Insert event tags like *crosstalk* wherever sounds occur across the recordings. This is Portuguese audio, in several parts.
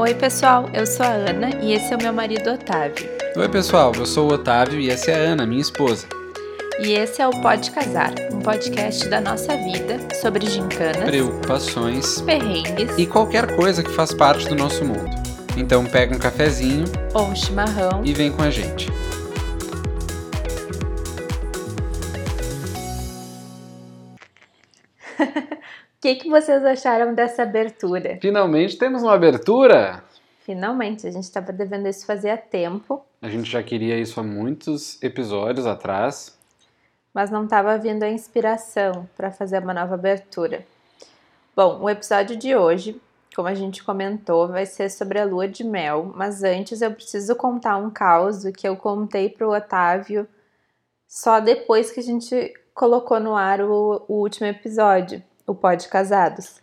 Oi, pessoal, eu sou a Ana e esse é o meu marido Otávio. Oi, pessoal, eu sou o Otávio e essa é a Ana, minha esposa. E esse é o Pode Casar, um podcast da nossa vida sobre gincanas, Preocupações perrengues e qualquer coisa que faz parte do nosso mundo. Então pega um cafezinho ou um chimarrão. e vem com a gente. Que, que vocês acharam dessa abertura? Finalmente temos uma abertura! Finalmente, a gente estava devendo isso fazia tempo, A gente já queria isso há muitos episódios atrás. mas não estava vindo a inspiração para fazer uma nova abertura. Bom, o episódio de hoje, como a gente comentou, vai ser sobre a lua de mel, mas antes eu preciso contar um caos que eu contei para o Otávio só depois que a gente colocou no ar o, o último episódio, o Pode Casados,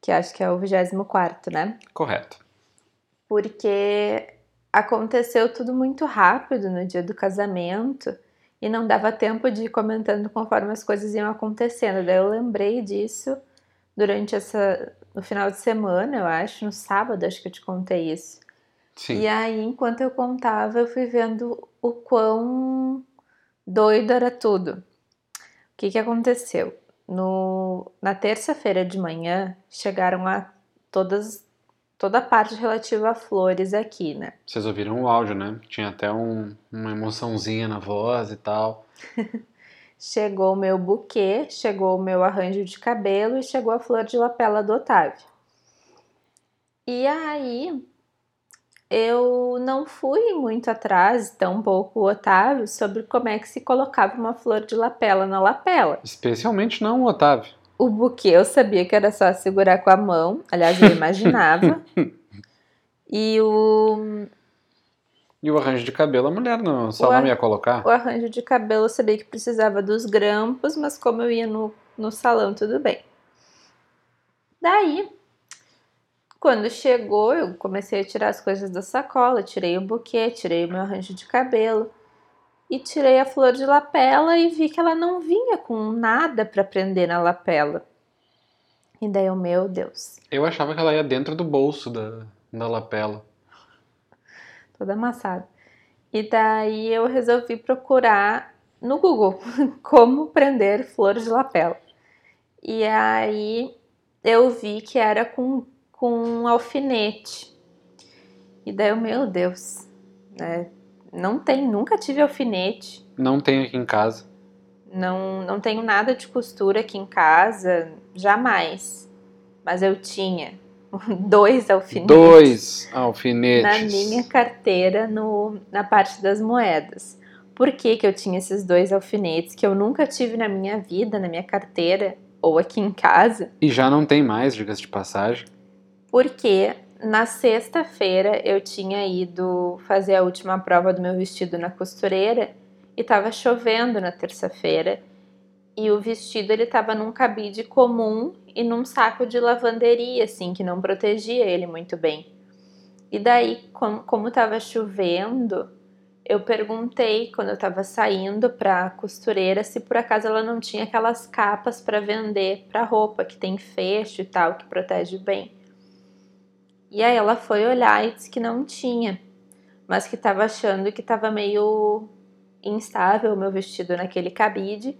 que acho que é o 24, né? Correto. porque aconteceu tudo muito rápido no dia do casamento e não dava tempo de ir comentando conforme as coisas iam acontecendo. Daí eu lembrei disso durante essa no final de semana, eu acho, no sábado, acho que eu te contei isso. Sim. E aí, enquanto eu contava, eu fui vendo o quão doido era tudo. O que que aconteceu? No, na terça-feira de manhã, chegaram a todas toda a parte relativa a flores aqui, né? Vocês ouviram o áudio, né? Tinha até um- uma emoçãozinha na voz e tal. *laughs* Chegou o meu buquê, chegou o meu arranjo de cabelo e chegou a flor de lapela do Otávio. E aí eu não fui muito atrás, tão pouco o Otávio, sobre como é que se colocava uma flor de lapela na lapela. Especialmente não o Otávio. O buquê eu sabia que era só segurar com a mão, aliás, eu imaginava. *laughs* e o, E o arranjo de cabelo, a mulher não, só não ia colocar. o arranjo de cabelo eu sabia que precisava dos grampos, mas como eu ia no, no salão, tudo bem. Daí, quando chegou, eu comecei a tirar as coisas da sacola, tirei o buquê, tirei o meu arranjo de cabelo e tirei a flor de lapela e vi que ela não vinha com nada para prender na lapela. E daí eu, meu Deus, Eu achava que ela ia dentro do bolso da, da lapela. toda amassada. E daí eu resolvi procurar no Google *laughs* como prender flores de lapela. E aí eu vi que era com, com um alfinete. E daí eu, meu Deus, né? Não tem, nunca tive alfinete. Não tem aqui em casa. Não, não tenho nada de costura aqui em casa, jamais. Mas eu tinha *laughs* dois alfinetes Dois na alfinetes. minha carteira no, na parte das moedas. Por que, que eu tinha esses dois alfinetes que eu nunca tive na minha vida, na minha carteira ou aqui em casa? E já não tem mais, diga-se de passagem. Porque na sexta-feira eu tinha ido fazer a última prova do meu vestido na costureira e estava chovendo na terça-feira. E o vestido ele estava num cabide comum e num saco de lavanderia, assim, que não protegia ele muito bem. E daí, com- como estava chovendo, eu perguntei quando eu estava saindo para a costureira se por acaso ela não tinha aquelas capas para vender para roupa que tem fecho e tal, que protege bem. E aí ela foi olhar e disse que não tinha, mas que estava achando que estava meio instável o meu vestido naquele cabide.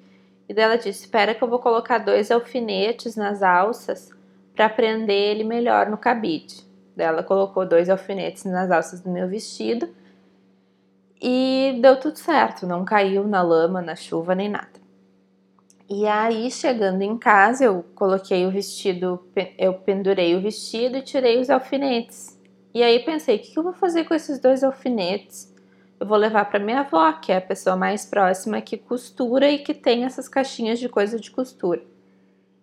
E daí ela disse: Espera que eu vou colocar dois alfinetes nas alças para prender ele melhor no cabide. Daí ela colocou dois alfinetes nas alças do meu vestido e deu tudo certo, não caiu na lama, na chuva nem nada. E aí, chegando em casa, eu coloquei o vestido, eu pendurei o vestido e tirei os alfinetes. E aí pensei, o que eu vou fazer com esses dois alfinetes? Eu vou levar para minha avó, que é a pessoa mais próxima que costura e que tem essas caixinhas de coisa de costura.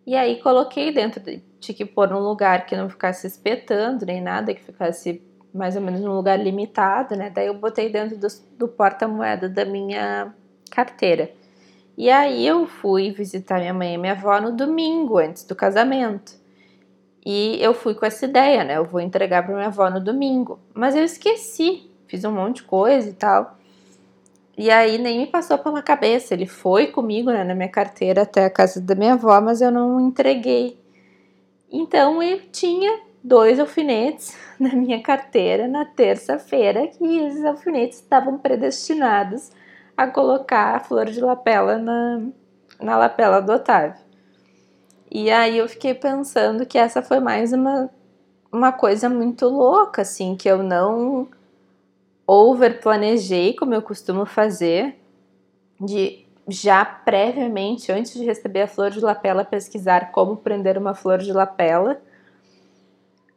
E aí coloquei dentro, de, tinha que pôr num lugar que não ficasse espetando nem nada, que ficasse mais ou menos num lugar limitado, né? Daí eu botei dentro do, do porta-moeda da minha carteira. E aí eu fui visitar minha mãe e minha avó no domingo, antes do casamento. E eu fui com essa ideia, né? Eu vou entregar para minha avó no domingo. Mas eu esqueci, fiz um monte de coisa e tal. E aí nem me passou pela cabeça. Ele foi comigo né, na minha carteira até a casa da minha avó, mas eu não entreguei. Então eu tinha dois alfinetes *laughs* na minha carteira na terça-feira, que esses alfinetes estavam predestinados a colocar a flor de lapela na, na lapela do Otávio. E aí eu fiquei pensando que essa foi mais uma, uma coisa muito louca, assim, que eu não over planejei, como eu costumo fazer, de já previamente, antes de receber a flor de lapela, pesquisar como prender uma flor de lapela.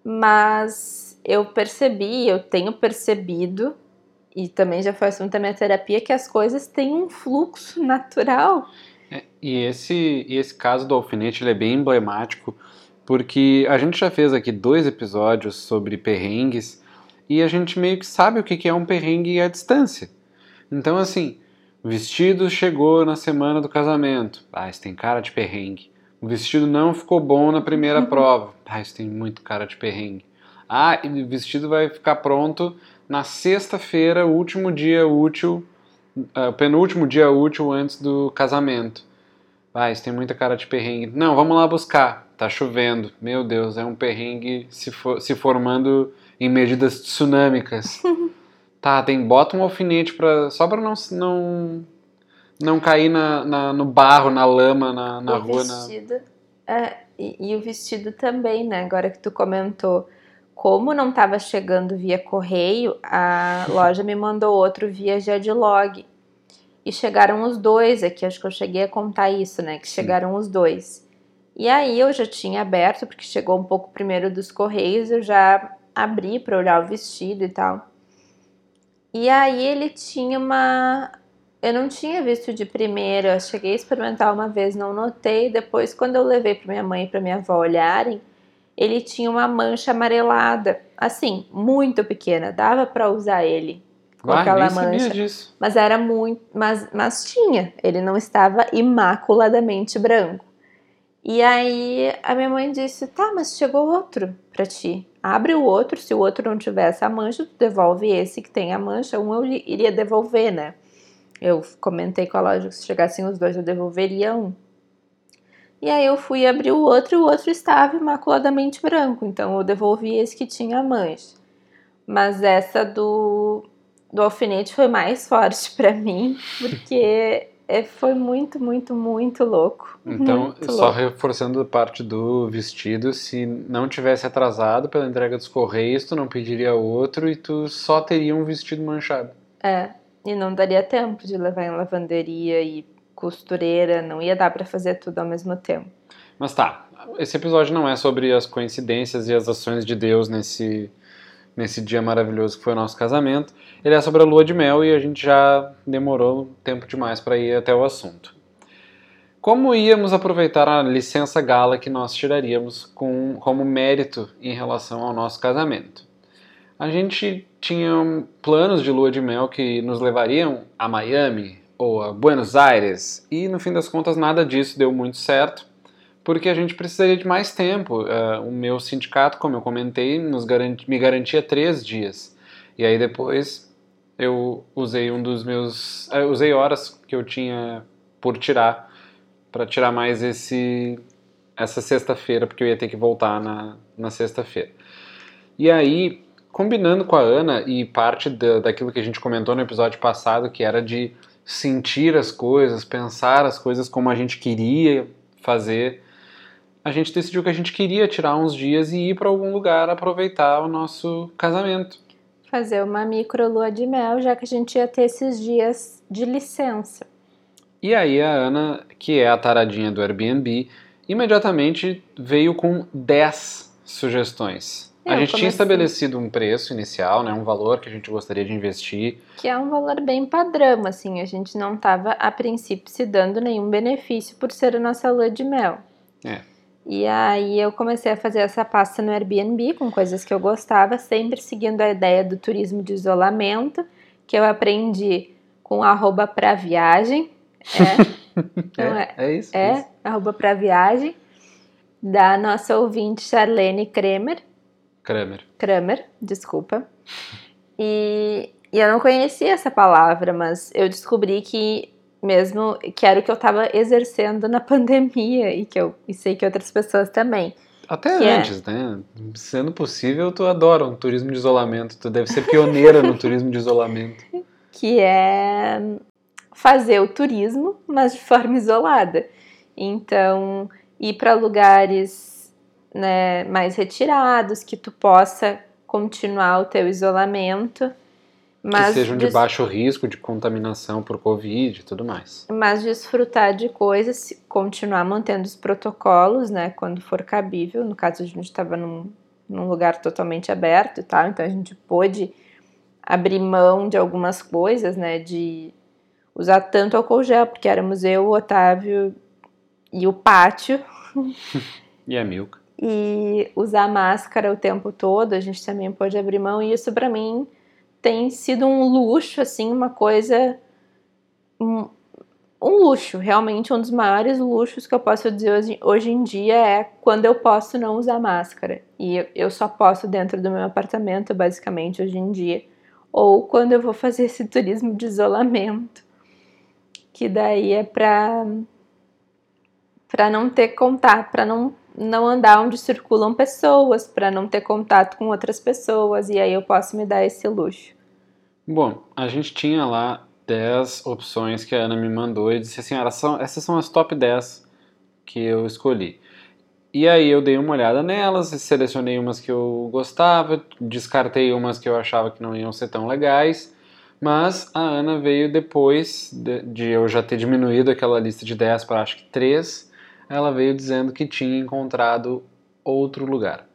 Mas eu percebi, eu tenho percebido, e também já foi assunto da minha terapia, que as coisas têm um fluxo natural. É, e esse, e esse caso do alfinete ele é bem emblemático, porque a gente já fez aqui dois episódios sobre perrengues e a gente meio que sabe o que é um perrengue à distância. Então, assim, o vestido chegou na semana do casamento. Ah, isso tem cara de perrengue. O vestido não ficou bom na primeira prova. Ah, isso tem muito cara de perrengue. Ah, e o vestido vai ficar pronto na sexta-feira, último dia útil, uh, penúltimo dia útil antes do casamento. Ah, isso tem muita cara de perrengue. Não, vamos lá buscar. Tá chovendo. Meu Deus, é um perrengue se, for, se formando em medidas tsunâmicas. *laughs* Tá, tem, bota um alfinete pra, só pra não, não, não cair na, na no barro, na lama, na, na o rua. Vestido, na... é, e, e, o vestido também, né? Agora que tu comentou. Como não estava chegando via correio, a *laughs* loja me mandou outro via Jadlog. E chegaram os dois aqui, acho que eu cheguei a contar isso, né? Que Sim. chegaram os dois. E aí eu já tinha aberto, porque chegou um pouco primeiro dos correios, eu já abri para olhar o vestido e tal. E aí ele tinha uma. Eu não tinha visto de primeira, eu cheguei a experimentar uma vez, não notei. Depois, quando eu levei para minha mãe e para minha avó olharem, ele tinha uma mancha amarelada, assim, muito pequena, dava para usar ele com ah, aquela mancha. Mas era muito, mas, mas tinha, ele não estava imaculadamente branco. E aí a minha mãe disse: "Tá, mas chegou outro para ti" abre o outro, se o outro não tiver essa mancha, tu devolve esse que tem a mancha, um eu iria devolver, né? Eu comentei com a loja que se chegassem os dois eu devolveria um. E aí eu fui abrir o outro e o outro estava imaculadamente branco, então eu devolvi esse que tinha mancha. Mas essa do, do alfinete foi mais *laughs* forte para mim, porque é, foi muito, muito, muito louco. Então, muito só louco. reforçando a parte do vestido, se não tivesse atrasado pela entrega dos correios, tu não pediria outro e tu só teria um vestido manchado. É, e não daria tempo de levar em lavanderia e costureira, não ia dar para fazer tudo ao mesmo tempo. Mas tá, esse episódio não é sobre as coincidências e as ações de Deus nesse nesse dia maravilhoso que foi o nosso casamento. Ele é sobre a lua de mel e a gente já demorou tempo demais para ir até o assunto. Como íamos aproveitar a licença gala que nós tiraríamos com, como mérito em relação ao nosso casamento? A gente tinha planos de lua de mel que nos levariam a Miami ou a Buenos Aires e no fim das contas nada disso deu muito certo porque a gente precisaria de mais tempo. Uh, o meu sindicato, como eu comentei, nos garanti, me garantia três dias. E aí depois eu usei um dos meus. Uh, usei horas que eu tinha por tirar, para tirar mais esse essa sexta-feira, porque eu ia ter que voltar na, na sexta-feira. E aí, combinando com a Ana e parte da, daquilo que a gente comentou no episódio passado, que era de sentir as coisas, pensar as coisas como a gente queria fazer, a gente decidiu que a gente queria tirar uns dias e ir para algum lugar aproveitar o nosso casamento. Fazer uma micro lua de mel, já que a gente ia ter esses dias de licença. E aí a Ana, que é a taradinha do Airbnb, imediatamente veio com 10 sugestões. Eu a gente comecei. tinha estabelecido um preço inicial, né, um valor que a gente gostaria de investir. Que é um valor bem padrão, assim, a gente não estava a princípio se dando nenhum benefício por ser a nossa lua de mel. É. E aí eu comecei a fazer essa pasta no Airbnb com coisas que eu gostava, sempre seguindo a ideia do turismo de isolamento, que eu aprendi com arroba pra viagem. É, *laughs* não é, é isso. É, isso. arroba pra viagem, da nossa ouvinte Charlene Kremer. Kramer. Kramer, desculpa. E, e eu não conhecia essa palavra, mas eu descobri que mesmo que era o que eu estava exercendo na *laughs* pandemia e que eu e sei que outras pessoas também. Até Que é- antes, né? Sendo possível, tu adora um turismo de isolamento. Tu deve ser pioneira no turismo de isolamento. *laughs* que é fazer o turismo, mas de forma isolada. Então, ir para lugares né, mais retirados, que tu possa continuar o teu isolamento, mas, que sejam de des- baixo risco de contaminação por Covid e tudo mais. mas desfrutar de coisas, continuar mantendo os protocolos, né, quando for cabível. No caso, a gente estava num, num lugar totalmente aberto e tal, então a gente pôde abrir mão de algumas coisas, né, de usar tanto álcool gel, porque éramos eu, o Otávio e o pátio, *laughs* E a Milka. E usar máscara o tempo todo, a gente também pôde abrir mão, e isso para mim tem sido um luxo, assim, uma coisa. Um, um luxo, realmente um dos maiores luxos que eu posso dizer hoje, hoje em dia é quando eu posso não usar máscara. E eu, eu só posso dentro do meu apartamento, basicamente, hoje em dia. Ou quando eu vou fazer esse turismo de isolamento, que daí é pra, pra não ter contato, pra não não andar onde circulam pessoas, para não ter contato com outras pessoas, e aí eu posso me dar esse luxo. Bom, a gente tinha lá 10 opções que a Ana me mandou e disse assim: "Ah, são, essas são as top 10 que eu escolhi. E aí eu dei uma olhada nelas, selecionei umas que eu gostava, descartei umas que eu achava que não iam ser tão legais, mas a Ana veio depois de, de eu já ter diminuído aquela lista de 10 para acho que 3, ela veio dizendo que tinha encontrado outro lugar.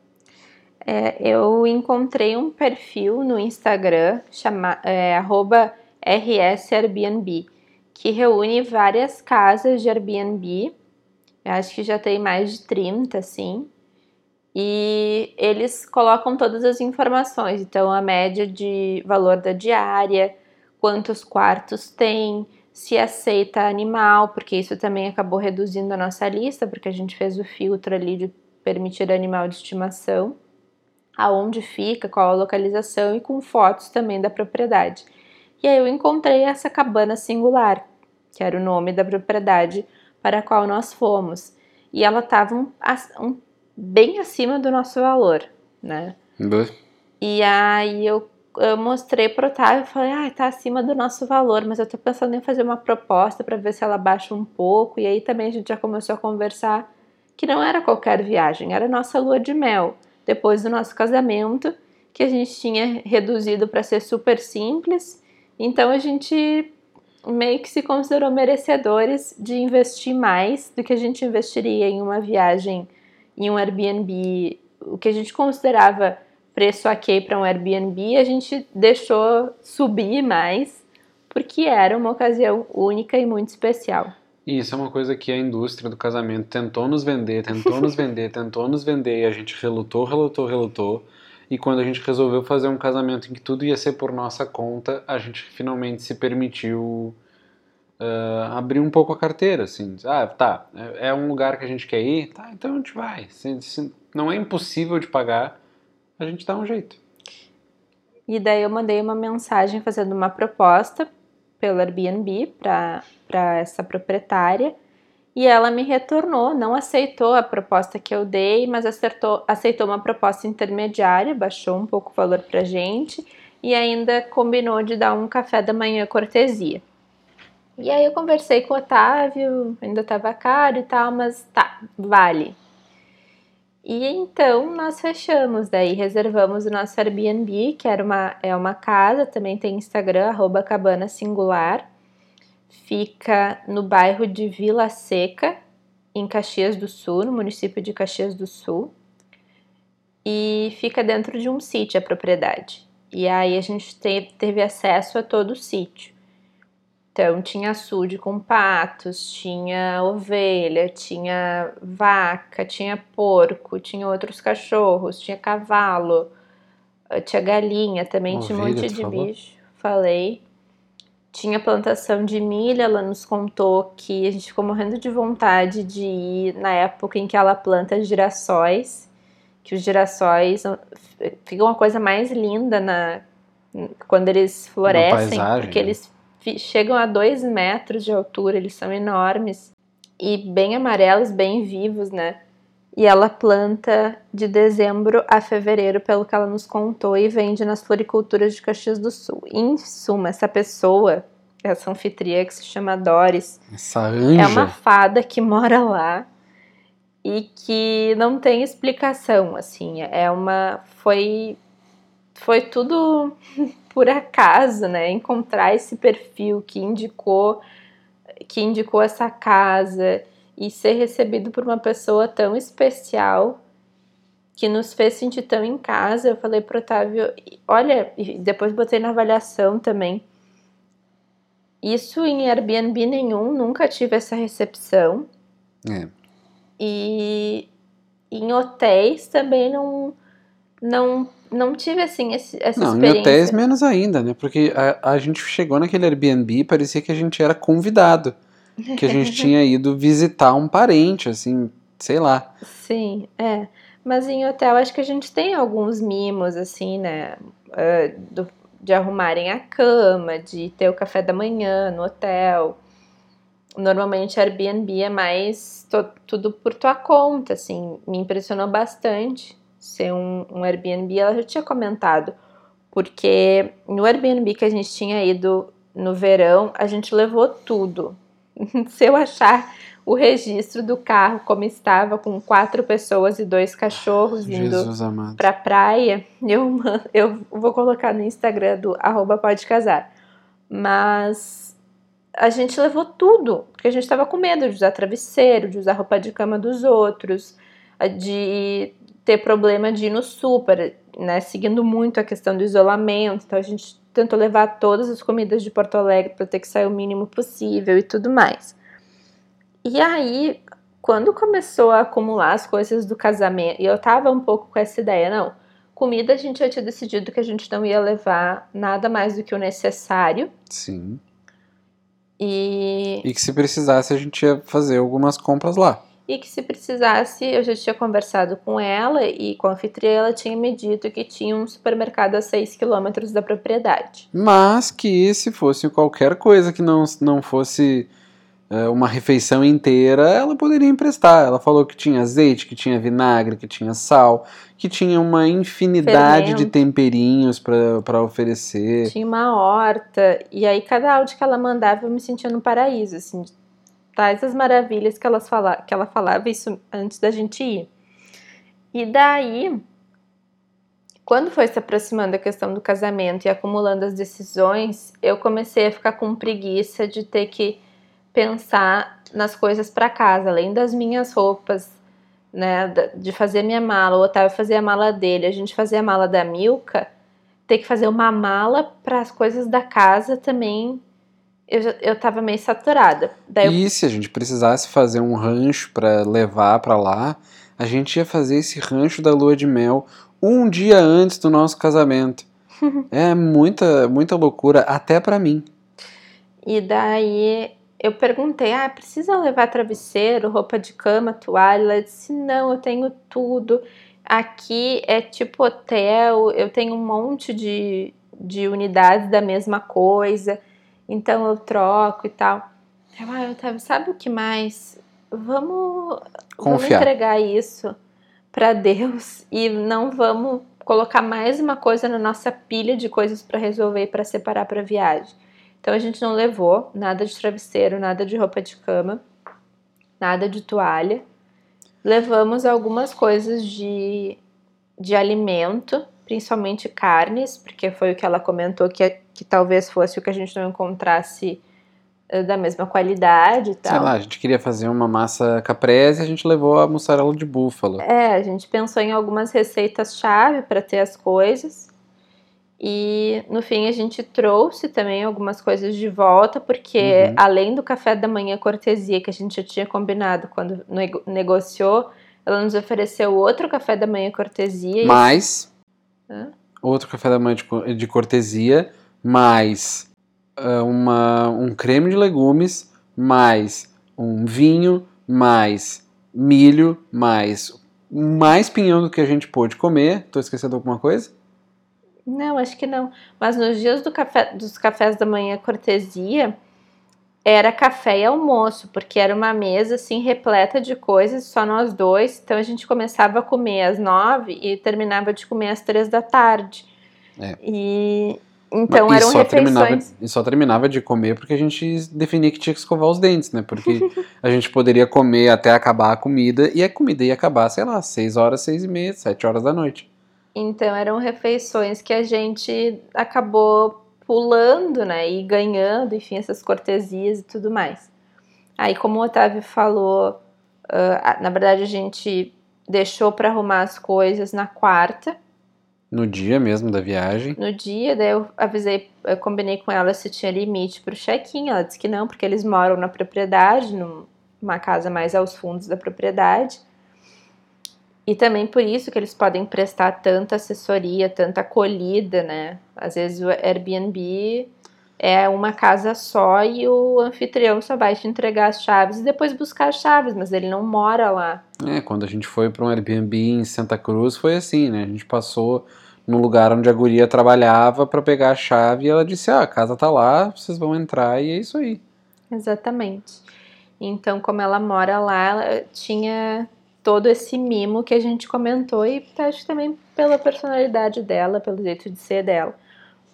É, eu encontrei um perfil no Instagram chama, é, RSAirbnb, que reúne várias casas de Airbnb. Eu acho que já tem mais de 30, assim. E eles colocam todas as informações. Então, a média de valor da diária, quantos quartos tem, se aceita animal, porque isso também acabou reduzindo a nossa lista, porque a gente fez o filtro ali de permitir animal de estimação aonde fica, qual a localização e com fotos também da propriedade. E aí eu encontrei essa cabana singular, que era o nome da propriedade para a qual nós fomos. E ela estava um, um, bem acima do nosso valor, né? E aí eu, eu mostrei pro Otávio e falei, ah, tá acima do nosso valor, mas eu tô pensando em fazer uma proposta para ver se ela baixa um pouco. E aí também a gente já começou a conversar que não era qualquer viagem, era nossa lua de mel depois do nosso casamento, que a gente tinha reduzido para ser super simples. Então a gente meio que se considerou merecedores de investir mais do que a gente investiria em uma viagem em um Airbnb, o que a gente considerava preço ok para um Airbnb, a gente deixou subir mais, porque era uma ocasião única e muito especial. E isso é uma coisa que a indústria do casamento tentou nos vender, tentou nos vender, *laughs* tentou nos vender, e a gente relutou, relutou, relutou. E quando a gente resolveu fazer um casamento em que tudo ia ser por nossa conta, a gente finalmente se permitiu uh, abrir um pouco a carteira, assim. Ah, tá, é um lugar que a gente quer ir, tá, então a gente vai. Não é impossível de pagar, a gente dá um jeito. E daí eu mandei uma mensagem fazendo uma proposta pelo Airbnb para essa proprietária e ela me retornou, não aceitou a proposta que eu dei, mas acertou, aceitou uma proposta intermediária, baixou um pouco o valor para gente e ainda combinou de dar um café da manhã cortesia. E aí eu conversei com o Otávio, ainda estava caro e tal, mas tá, vale. E então nós fechamos, daí reservamos o nosso Airbnb, que era uma, é uma casa, também tem Instagram, arroba cabana singular. Fica no bairro de Vila Seca, em Caxias do Sul, no município de Caxias do Sul. E fica dentro de um sítio a propriedade. E aí a gente teve, acesso a todo o sítio. Então tinha açude com patos, tinha ovelha, tinha vaca, tinha porco, tinha outros cachorros, tinha cavalo, tinha galinha também, tinha um monte de bicho. Falei. Tinha plantação de milho, ela nos contou que a gente ficou morrendo de vontade de ir na época em que ela planta girassóis, que os girassóis ficam uma coisa mais linda na quando eles florescem, porque né? eles chegam a dois metros de altura, eles são enormes e bem amarelos, bem vivos, né? E ela planta de dezembro a fevereiro, pelo que ela nos contou, e vende nas floriculturas de Caxias do Sul. Em suma, essa pessoa, essa anfitriã que se chama Doris, é uma fada que mora lá e que não tem explicação, assim, é uma foi foi tudo *laughs* por acaso, né? Encontrar esse perfil que indicou que indicou essa casa e ser recebido por uma pessoa tão especial que nos fez sentir tão em casa. Eu falei pro Otávio, olha, e depois botei na avaliação também. Isso em Airbnb nenhum, nunca tive essa recepção. É. E em hotéis também não não não tive assim esse, essa Não, em experiência. hotéis menos ainda, né? Porque a, a gente chegou naquele Airbnb e parecia que a gente era convidado. Que a gente *laughs* tinha ido visitar um parente, assim, sei lá. Sim, é. Mas em hotel acho que a gente tem alguns mimos, assim, né? ah, do- de arrumarem a cama, de ter o café da manhã no hotel. Normalmente Airbnb é mais to- tudo por tua conta, assim. Me impressionou bastante ser um, um Airbnb. Ela já tinha comentado, porque no Airbnb que a gente tinha ido no verão, a gente levou tudo. *laughs* Se eu achar o registro do carro como estava, com quatro pessoas e dois cachorros indo Jesus amado. pra praia, eu, *laughs* eu vou colocar no Instagram do arroba pode casar. Mas a gente levou tudo, porque a gente tava com medo de usar travesseiro, de usar roupa de cama dos outros, de ter problema de ir no super, né? Seguindo muito a questão do isolamento. Então a gente tentou levar todas as comidas de Porto Alegre para ter que sair o mínimo possível e tudo mais. E aí, quando começou a acumular as coisas do casamento, e eu tava um pouco com essa ideia, não. Comida a gente já tinha decidido que a gente não ia levar nada mais do que o necessário. Sim. E, E que se precisasse a gente ia fazer algumas compras lá. E que se precisasse, eu já tinha conversado com ela e com a anfitriã, ela tinha me dito que tinha um supermercado a 6 quilômetros da propriedade. Mas que se fosse qualquer coisa que não, não fosse é, uma refeição inteira, ela poderia emprestar. Ela falou que tinha azeite, que tinha vinagre, que tinha sal, que tinha uma infinidade de Fermento. temperinhos para oferecer. Tinha uma horta, e aí cada áudio que ela mandava eu me sentia no paraíso, assim, de tais as maravilhas que, elas fala, que ela falava isso antes da gente ir. E daí, quando foi se aproximando a questão do casamento e acumulando as decisões, eu comecei a ficar com preguiça de ter que pensar nas coisas para casa, além das minhas roupas, né, de fazer minha mala, o Otávio fazer a mala dele, a gente fazer a mala da Milka, ter que fazer uma mala para as coisas da casa também. Eu, já, eu tava meio saturada. Daí eu E se a gente precisasse fazer um rancho para levar para lá, a gente ia fazer esse rancho da lua de mel um dia antes do nosso casamento. *laughs* é muita, muita loucura, até para mim. E daí eu perguntei: ah, precisa levar travesseiro, roupa de cama, toalha? Ela disse: não, eu tenho tudo. Aqui é tipo hotel, eu tenho um monte de, de unidades da mesma coisa, então eu troco e tal. Eu, ah, Otávio, sabe o que mais? Vamos, vamos entregar isso para Deus e não vamos colocar mais uma coisa na nossa pilha de coisas para resolver e para separar para viagem. Então a gente não levou nada de travesseiro, nada de roupa de cama, nada de toalha. Levamos algumas coisas de, de alimento, principalmente carnes, porque foi o que ela comentou que, que talvez fosse o que a gente não encontrasse eh, da mesma qualidade e tal. Sei lá, a gente queria fazer uma massa caprese e a gente levou a mussarela de búfalo. É, a gente pensou em algumas receitas-chave para ter as coisas. E no fim a gente trouxe também algumas coisas de volta, porque Uhum. além do café da manhã cortesia que a gente já tinha combinado quando nego- negociou, ela nos ofereceu outro café da manhã cortesia. e- Mais Hã? outro café da manhã de cortesia, mais ah, uma, um creme de legumes, mais um vinho, mais milho, mais mais pinhão do que a gente pôde comer. Tô esquecendo alguma coisa? Não, acho que não. Mas nos dias do café, dos cafés da manhã cortesia, era café e almoço, porque era uma mesa assim repleta de coisas, só nós dois. Então a gente começava a comer às nove e terminava de comer às três da tarde. É. E então e eram só terminava, refeições. e só terminava de comer porque a gente definia que tinha que escovar os dentes, né? Porque *laughs* a gente poderia comer até acabar a comida e a comida ia acabar, sei lá, 6 horas, 6 e meia, 7 horas da noite. Então eram refeições que a gente acabou pulando, né? E ganhando, enfim, essas cortesias e tudo mais. Aí, como o Otávio falou, ah, na verdade a gente deixou para arrumar as coisas na quarta. No dia mesmo da viagem. No dia, daí eu avisei, eu combinei com ela se tinha limite pro check-in. Ela disse que não, porque eles moram na propriedade, numa casa mais aos fundos da propriedade. E também por isso que eles podem prestar tanta assessoria, tanta acolhida, né? Às vezes o Airbnb é uma casa só e o anfitrião só vai te entregar as chaves e depois buscar as chaves, mas ele não mora lá. É, quando a gente foi para um Airbnb em Santa Cruz foi assim, né? A gente passou no lugar onde a guria trabalhava para pegar a chave e ela disse: "Ah, a casa tá lá, vocês vão entrar" e é isso aí. Exatamente. Então, como ela mora lá, ela tinha todo esse mimo que a gente comentou e acho que também pela personalidade dela, pelo jeito de ser dela.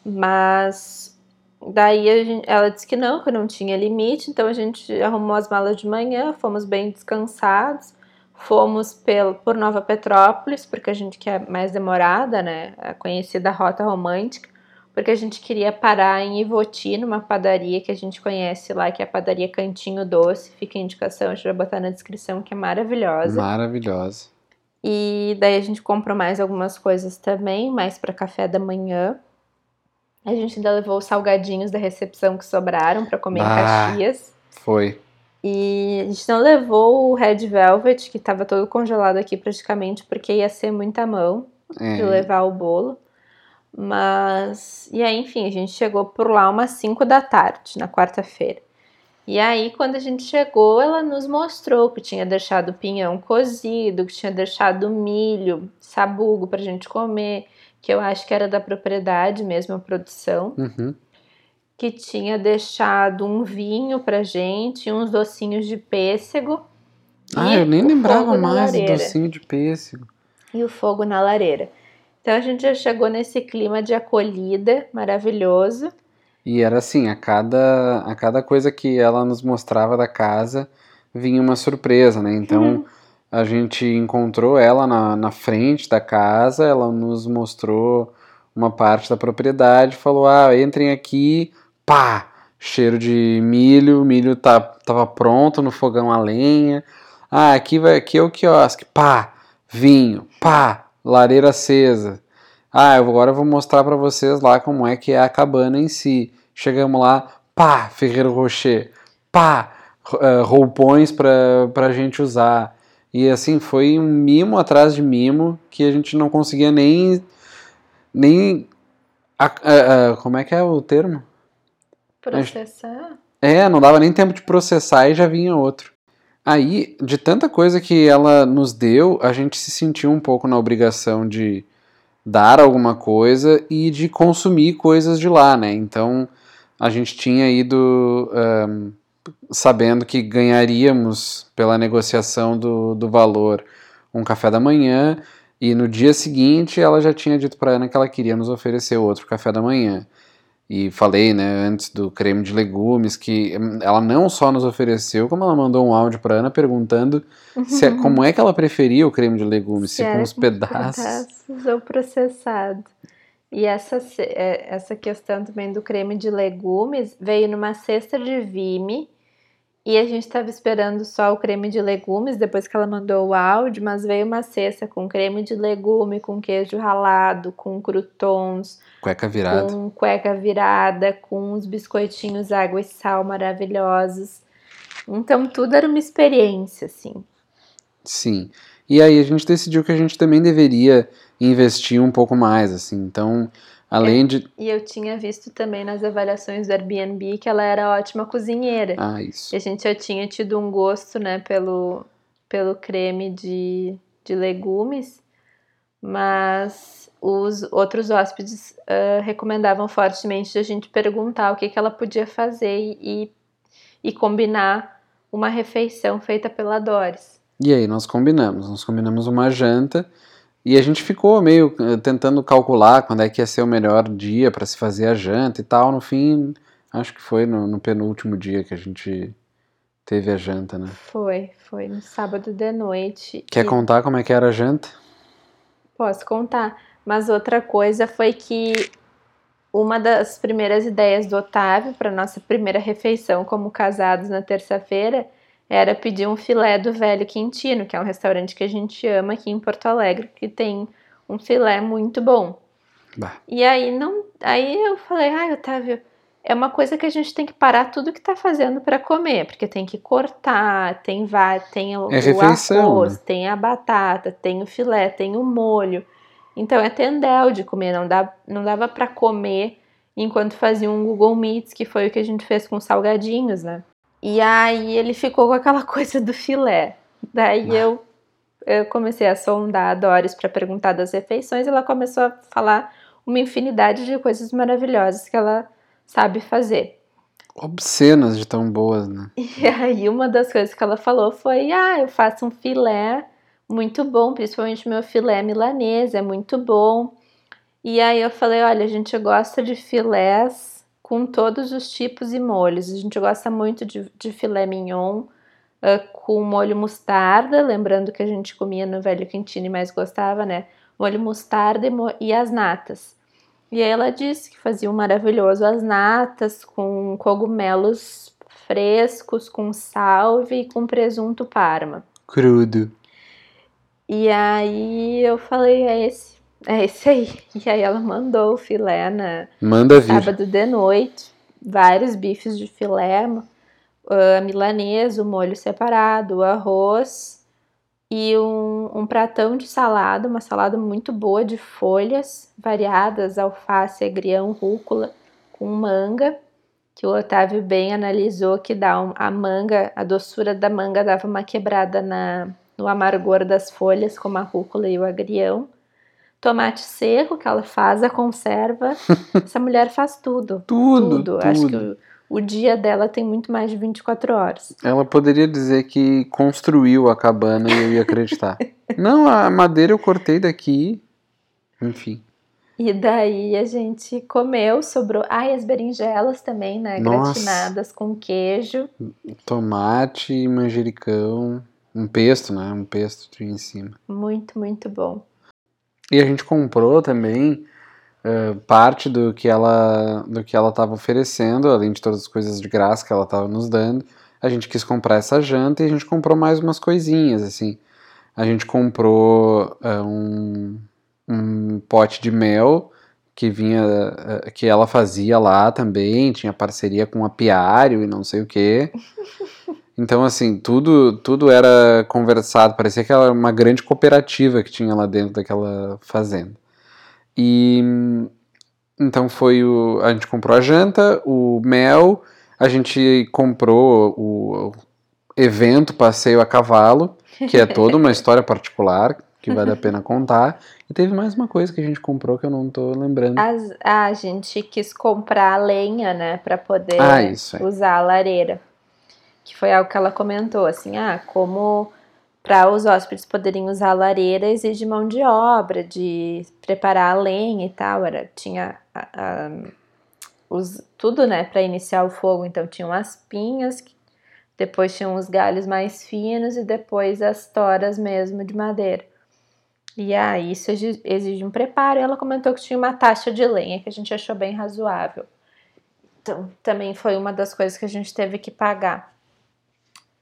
Mas daí gente, ela disse que não, que não tinha limite, então a gente arrumou as malas de manhã, fomos bem descansados, fomos pelo, por Nova Petrópolis, porque a gente quer mais demorada, né? A conhecida Rota Romântica, porque a gente queria parar em Ivoti, numa padaria que a gente conhece lá, que é a padaria Cantinho Doce. Fica a indicação, a gente vai botar na descrição, que é maravilhosa. Maravilhosa. E daí a gente comprou mais algumas coisas também, mais para café da manhã. A gente ainda levou os salgadinhos da recepção que sobraram para comer Bah. em Caxias. Foi. E a gente não levou o Red Velvet, que estava todo congelado aqui praticamente, porque ia ser muita mão É, de levar o bolo. Mas. E aí, enfim, a gente chegou por lá umas 5 da tarde, na quarta-feira. E aí, quando a gente chegou, ela nos mostrou que tinha deixado o pinhão cozido, que tinha deixado milho, sabugo pra gente comer, que eu acho que era da propriedade mesmo, a produção, uhum. que tinha deixado um vinho pra gente, uns docinhos de pêssego. Ah, e eu nem lembrava mais do docinho de pêssego. e o fogo na lareira. Então a gente já chegou nesse clima de acolhida maravilhoso. E era assim, a cada, a cada coisa que ela nos mostrava da casa vinha uma surpresa, né? Então a gente encontrou ela na, na frente da casa, ela nos mostrou uma parte da propriedade, falou: ah, entrem aqui, pá! Cheiro de milho, milho tá, tava pronto no fogão a lenha. Ah, aqui, vai, aqui é o quiosque, pá! Vinho, pá! Lareira acesa. Ah, eu agora vou mostrar para vocês lá como é que é a cabana em si. Chegamos lá, pá, Ferreiro Rocher, pá, uh, roupões para a gente usar. E assim, foi um mimo atrás de mimo que a gente não conseguia nem. nem. a- a- a- como é que é o termo? Processar? É, não dava nem tempo de processar e já vinha outro. Aí, de tanta coisa que ela nos deu, a gente se sentiu um pouco na obrigação de dar alguma coisa e de consumir coisas de lá, né? Então, a gente tinha ido ahn, sabendo que ganharíamos pela negociação do, do valor um café da manhã e no dia seguinte ela já tinha dito para Ana que ela queria nos oferecer outro café da manhã. E falei, né, antes do creme de legumes, que hum, ela não só nos ofereceu, como ela mandou um áudio para Ana perguntando se, é- *laughs* como é que ela preferia o creme de legumes, se, com era os pedaços. pedaços ou processado. E essa, é, essa questão também do creme de legumes veio numa cesta de vime e a gente estava esperando só o creme de legumes depois que ela mandou o áudio, mas veio uma cesta com creme de legume, com queijo ralado, com croutons, Cueca virada. com cueca virada, com uns biscoitinhos água e sal maravilhosos. Então tudo era uma experiência, assim. Sim. E aí a gente decidiu que a gente também deveria investir um pouco mais, assim. Então, além de. E eu tinha visto também nas avaliações do Airbnb que ela era ótima cozinheira. Ah, isso. E a gente já tinha tido um gosto, né, pelo, pelo creme de, de legumes, mas os outros hóspedes ah, recomendavam fortemente a gente perguntar o que, que ela podia fazer e, e combinar uma refeição feita pela Doris. E aí nós combinamos, nós combinamos uma janta e a gente ficou meio eh, tentando calcular quando é que ia ser o melhor dia para se fazer a janta e tal. No fim, acho que foi no, no penúltimo dia que a gente teve a janta, né? Foi, foi no sábado de noite. Quer e- contar como é que era a janta? Posso contar. Mas outra coisa foi que uma das primeiras ideias do Otávio para nossa primeira refeição como casados na terça-feira era pedir um filé do Velho Quintino, que é um restaurante que a gente ama aqui em Porto Alegre, que tem um filé muito bom. Bah. E aí não, aí eu falei, ai, Otávio, é uma coisa que a gente tem que parar tudo que tá fazendo para comer, porque tem que cortar, tem vai, tem o, É o arroz, né? tem a batata, tem o filé, tem o molho. Então é tendel de comer, não, dá, não dava para comer enquanto fazia um Google Meets, que foi o que a gente fez com salgadinhos, né? E aí ele ficou com aquela *laughs* coisa do filé. Daí Ah. eu, eu comecei a sondar a Doris para perguntar das refeições, e ela começou a falar uma infinidade de coisas maravilhosas que ela sabe fazer. Obscenas de tão boas, né? *laughs* E aí uma das coisas que ela falou foi: "Ah, eu faço um filé muito bom, principalmente meu filé milanês, é muito bom". E aí eu falei: "Olha, a gente gosta de filés com todos os tipos e molhos. A gente gosta muito de, de filé mignon ah, com molho mostarda, lembrando que a gente comia no Velho Quintino e mais gostava, né? Molho mostarda e, mo- e as natas. E aí ela disse que fazia um maravilhoso as natas com cogumelos frescos, com salve e com presunto parma. Crudo. E aí eu falei, é esse, é esse aí. E aí ela mandou o filé na Manda vir. sábado de noite, vários bifes de filé, a milanesa, o molho separado, o arroz e um, um pratão de salada, uma salada muito boa de folhas variadas, alface, agrião, rúcula, com manga, que o Otávio bem analisou que dá um- a manga, a doçura da manga dava uma quebrada na, no amargor das folhas, como a rúcula e o agrião. Tomate seco, que ela faz a conserva. *laughs* Essa mulher faz tudo. Tudo, Tudo. tudo. Acho que o, o dia dela tem muito mais de 24 horas. Ela poderia dizer que construiu a cabana e eu ia acreditar. *laughs* Não, a madeira eu cortei daqui. Enfim. E daí a gente comeu, sobrou. Ai, as berinjelas também, né? Nossa. Gratinadas com queijo. Tomate, manjericão. Um pesto, né? Um pesto em cima. Muito, muito bom. E a gente comprou também eh, parte do que ela do que ela estava oferecendo, além de todas as coisas de graça que ela estava nos dando. A gente quis comprar essa janta e a gente comprou mais umas coisinhas, assim. A gente comprou eh, um, um pote de mel que vinha eh, que ela fazia lá também, tinha parceria com um apiário e não sei o quê. *laughs* Então, assim, tudo, tudo era conversado, parecia que era uma grande cooperativa que tinha lá dentro daquela fazenda. E então foi o. A gente comprou a janta, o mel, a gente comprou o evento Passeio a Cavalo, que é toda uma *laughs* história particular que vale a pena contar. E teve mais uma coisa que a gente comprou que eu não tô lembrando. As, a gente quis comprar lenha, né? Pra poder Ah, usar a lareira. Que foi algo que ela comentou, assim, ah, como para os hóspedes poderem usar a lareira exige mão de obra, de preparar a lenha e tal. Era, tinha a- a- os, tudo, né, para iniciar o fogo. Então tinham as pinhas, depois tinham os galhos mais finos e depois as toras mesmo de madeira. E aí isso exi- exige um preparo. Ela comentou que tinha uma taxa de lenha que a gente achou bem razoável. Então, também foi uma das coisas que a gente teve que pagar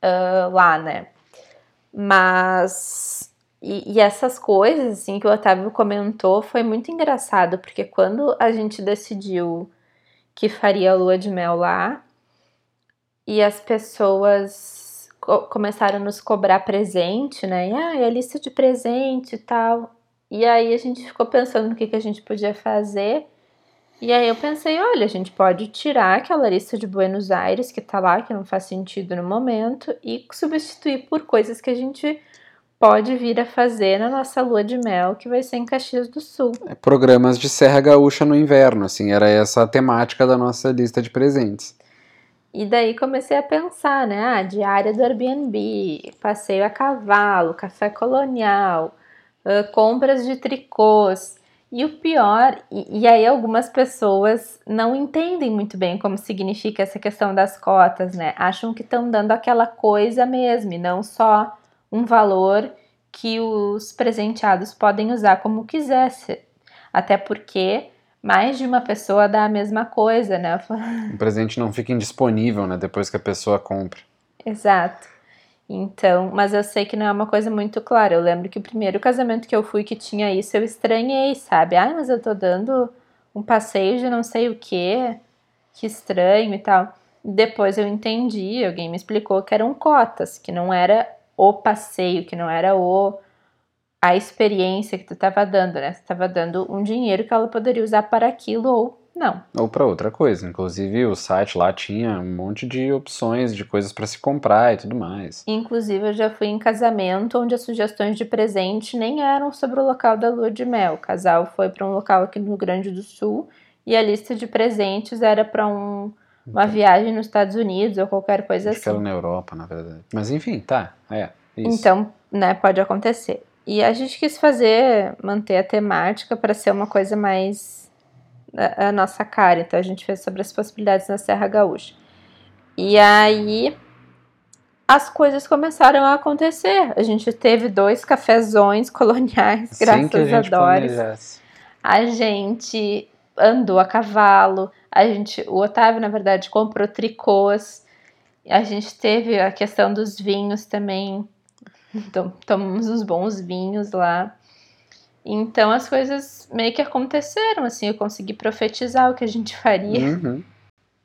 ah, lá, né? Mas. E, e essas coisas, assim, que o Otávio comentou foi muito engraçado, porque quando a gente decidiu que faria a lua de mel lá, e as pessoas co- começaram a nos cobrar presente, né? E, ah, é a lista de presente e tal. E aí a gente ficou pensando no que, que a gente podia fazer. E aí eu pensei, olha, a gente pode tirar aquela lista de Buenos Aires que tá lá, que não faz sentido no momento, e substituir por coisas que a gente pode vir a fazer na nossa lua de mel, que vai ser em Caxias do Sul. Programas de Serra Gaúcha no inverno, assim, era essa a temática da nossa lista de presentes. E daí comecei a pensar, né? Ah, diária do Airbnb, passeio a cavalo, café colonial, uh, compras de tricôs. E o pior, e, e, aí algumas pessoas não entendem muito bem como significa essa questão das cotas, né? Acham que estão dando aquela coisa mesmo, e não só um valor que os presenteados podem usar como quisesse. Até porque mais de uma pessoa dá a mesma coisa, né? O *laughs* presente não fica indisponível, né? Depois que a pessoa compra. Exato. Então, mas eu sei que não é uma coisa muito clara. Eu lembro que o primeiro casamento que eu fui que tinha isso, eu estranhei, sabe? Ai, mas eu tô dando um passeio de não sei o quê, que estranho e tal. Depois eu entendi, alguém me explicou que eram cotas, que não era o passeio, que não era o a experiência que tu estava dando, né? Você estava dando um dinheiro que ela poderia usar para aquilo ou não. Ou para outra coisa. Inclusive, o site lá tinha um monte de opções de coisas para se comprar e tudo mais. Inclusive, eu já fui em casamento onde as sugestões de presente nem eram sobre o local da lua de mel. O casal foi para um local aqui no Rio Grande do Sul e a lista de presentes era para um, uma então, viagem nos Estados Unidos ou qualquer coisa acho assim. Que era na Europa, na verdade. Mas enfim, tá. É. Isso. Então, né, pode acontecer. E a gente quis fazer, manter a temática para ser uma coisa mais a, a, nossa cara. Então a gente fez sobre as possibilidades na Serra Gaúcha. E aí as coisas começaram a acontecer. A gente teve dois cafezões *laughs* coloniais, graças a, a Doris. A gente andou a cavalo. A gente, o Otávio, na verdade, comprou tricôs. A gente teve a questão dos vinhos também *laughs* então, tomamos uns bons vinhos lá. Então as coisas meio que aconteceram, assim, eu consegui profetizar o que a gente faria. Uhum.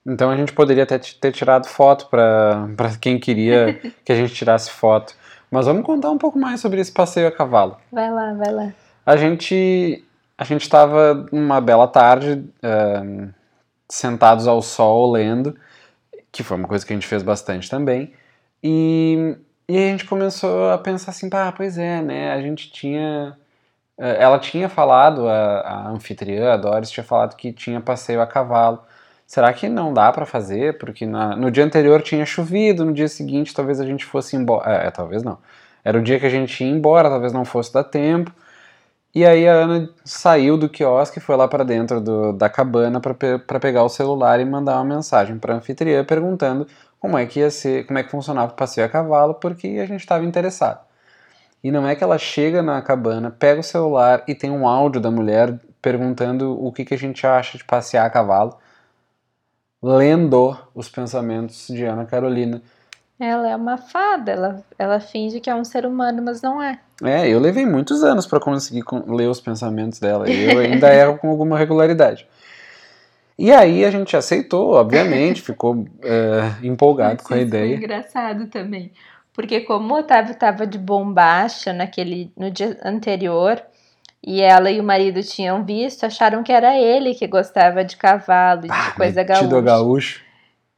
Então a gente poderia até ter tirado foto para quem queria *laughs* que a gente tirasse foto. Mas vamos contar um pouco mais sobre esse passeio a cavalo. Vai lá, vai lá. A gente a gente estava numa bela tarde, uh, sentados ao sol lendo, que foi uma coisa que a gente fez bastante também. E e a gente começou a pensar assim, ah, pois é, né? A gente tinha. Eh, ela tinha falado, a, a anfitriã, a Doris, tinha falado que tinha passeio a cavalo. Será que não dá para fazer? Porque na, no dia anterior tinha chovido, no dia seguinte talvez a gente fosse embora. É, é, talvez não. Era o dia que a gente ia embora, talvez não fosse dar tempo. E aí a Ana saiu do quiosque foi lá para dentro do, da cabana para pe pegar o celular e mandar uma mensagem para a anfitriã perguntando como é que ia ser, como é que funcionava o passeio a cavalo, porque a gente estava interessado. E não é que ela chega na cabana, pega o celular e tem um áudio da mulher perguntando o que, que a gente acha de passear a cavalo, lendo os pensamentos de Ana Carolina. Ela é uma fada, ela, ela finge que é um ser humano, mas não é. É, eu levei muitos anos para conseguir ler os pensamentos dela e eu ainda erro com alguma regularidade. E aí a gente aceitou, obviamente, ficou é, empolgado com a ideia. Foi engraçado também, porque como o Otávio estava de bombacha naquele no dia anterior e ela e o marido tinham visto, acharam que era ele que gostava de cavalo e ah, de coisa gaúcha. gaúcho.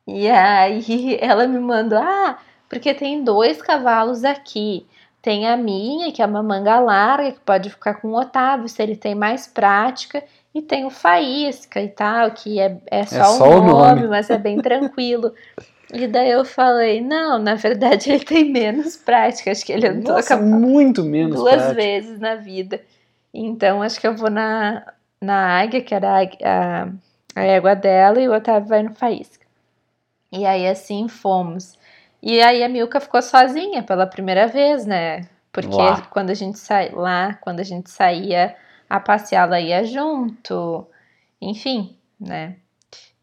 E aí *laughs* ela me mandou, ah, porque tem dois cavalos aqui. Tem a minha, que é uma manga larga, que pode ficar com o Otávio, se ele tem mais prática. E tem o Faísca e tal, que é, é só, é só um nome, nome, mas é bem *laughs* tranquilo. E daí eu falei, não, na verdade ele tem menos prática, acho que ele andou Nossa, muito menos duas prática. vezes na vida. Então acho que eu vou na, na águia, que era a, a, a égua dela, e o Otávio vai no Faísca. E aí assim fomos. E aí a Milka ficou sozinha pela primeira vez, né? Porque lá. quando a gente sai lá, quando a gente saía a passear, ela ia junto, enfim, né?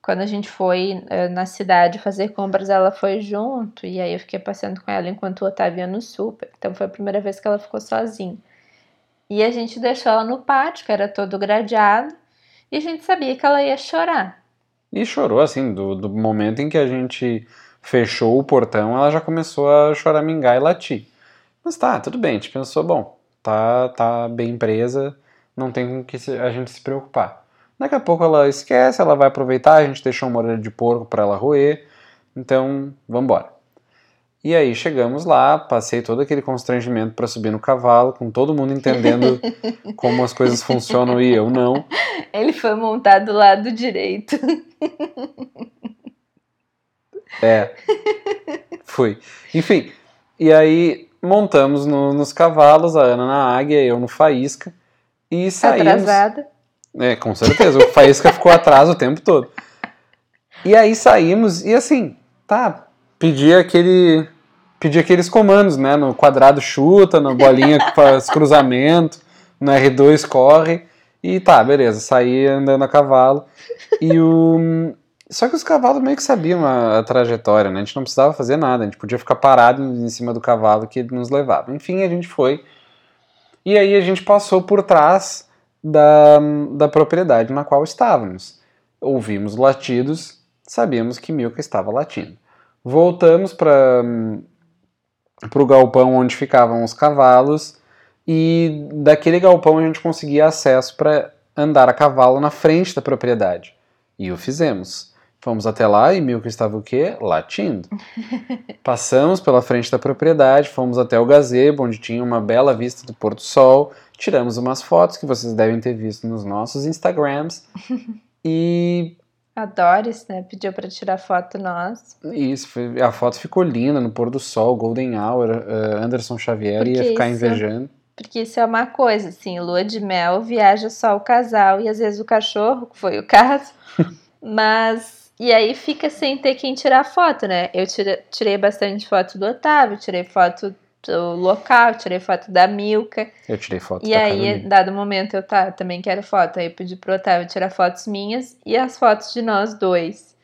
Quando a gente foi uh, na cidade fazer compras, ela foi junto, e aí eu fiquei passeando com ela enquanto o Otávio ia no super. Então foi a primeira vez que ela ficou sozinha. E a gente deixou ela no pátio, que era todo gradeado, e a gente sabia que ela ia chorar. E chorou, assim, do, do momento em que a gente fechou o portão, ela já começou a choramingar e latir. Mas tá, tudo bem, a gente pensou, bom, tá, tá bem presa, não tem com que a gente se preocupar. Daqui a pouco ela esquece, ela vai aproveitar, a gente deixou uma orelha de porco para ela roer, então vamos embora. E aí chegamos lá, passei todo aquele constrangimento para subir no cavalo, com todo mundo entendendo *laughs* como as coisas funcionam e eu não. Ele foi montado do lado direito. É. Fui. Enfim, e aí montamos no- nos cavalos, a Ana na águia, eu no faísca, e saímos. Atrasada. É, com certeza. O Faísca ficou atrás o tempo todo. E aí saímos e assim, tá, pedi aquele. Pedi aqueles comandos, né? No quadrado chuta, na bolinha faz cruzamento, no R2 corre. E tá, beleza, saí andando a cavalo. E o. Só que os cavalos meio que sabiam a, a trajetória, né? A gente não precisava fazer nada, a gente podia ficar parado em cima do cavalo que ele nos levava. Enfim, a gente foi. E aí a gente passou por trás da, da propriedade na qual estávamos. Ouvimos latidos, sabíamos que Milka estava latindo. Voltamos para o galpão onde ficavam os cavalos e daquele galpão a gente conseguia acesso para andar a cavalo na frente da propriedade. E o fizemos. Fomos até lá e Milka estava o quê? Latindo. *laughs* Passamos pela frente da propriedade, fomos até o gazebo, onde tinha uma bela vista do pôr do sol, tiramos umas fotos que vocês devem ter visto nos nossos Instagrams. *laughs* E A Doris, né, pediu pra tirar foto nós. isso, foi- a foto ficou linda no pôr do sol, Golden Hour, eh, Anderson Xavier ia Porque ficar isso- invejando. Porque isso é uma coisa, assim, lua de mel viaja só o casal e às vezes o cachorro, que foi o caso. *laughs* Mas. E aí fica sem ter quem tirar foto, né? Eu tirei bastante foto do Otávio, tirei foto do local, tirei foto da Milka. Eu tirei foto E da aí, Carolina. dado momento, eu tá, também quero foto. Aí eu pedi pro Otávio tirar fotos minhas e as fotos de nós dois.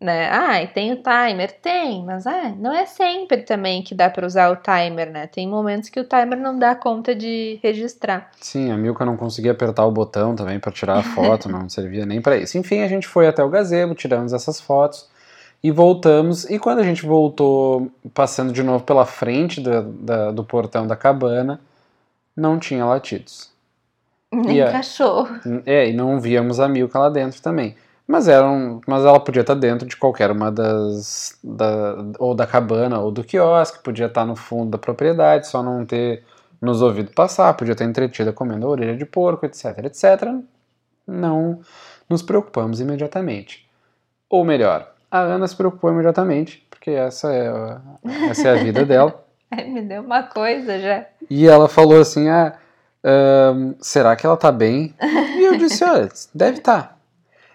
Né? Ah, e tem o timer? Tem, mas ah, não é sempre também que dá pra usar o timer, né? Tem momentos que o timer não dá conta de registrar. Sim, a Milka não conseguia apertar o botão também para tirar a foto, *laughs* não servia nem para isso. Enfim, a gente foi até o gazebo, tiramos essas fotos e voltamos. E quando a gente voltou, passando de novo pela frente da- da- do portão da cabana, não tinha latidos. Nem E cachorro. É, e não víamos a Milka lá dentro também. Mas, eram, mas ela podia estar dentro de qualquer uma das. Da, ou da cabana ou do quiosque, podia estar no fundo da propriedade, só não ter nos ouvido passar, podia estar entretida comendo a orelha de porco, etc, etc. Não nos preocupamos imediatamente. Ou melhor, a Ana se preocupou imediatamente, porque essa é a, essa é a vida dela. *laughs* Me deu uma coisa já. E ela falou assim: ah, será que ela tá bem? E eu disse: olha, deve estar.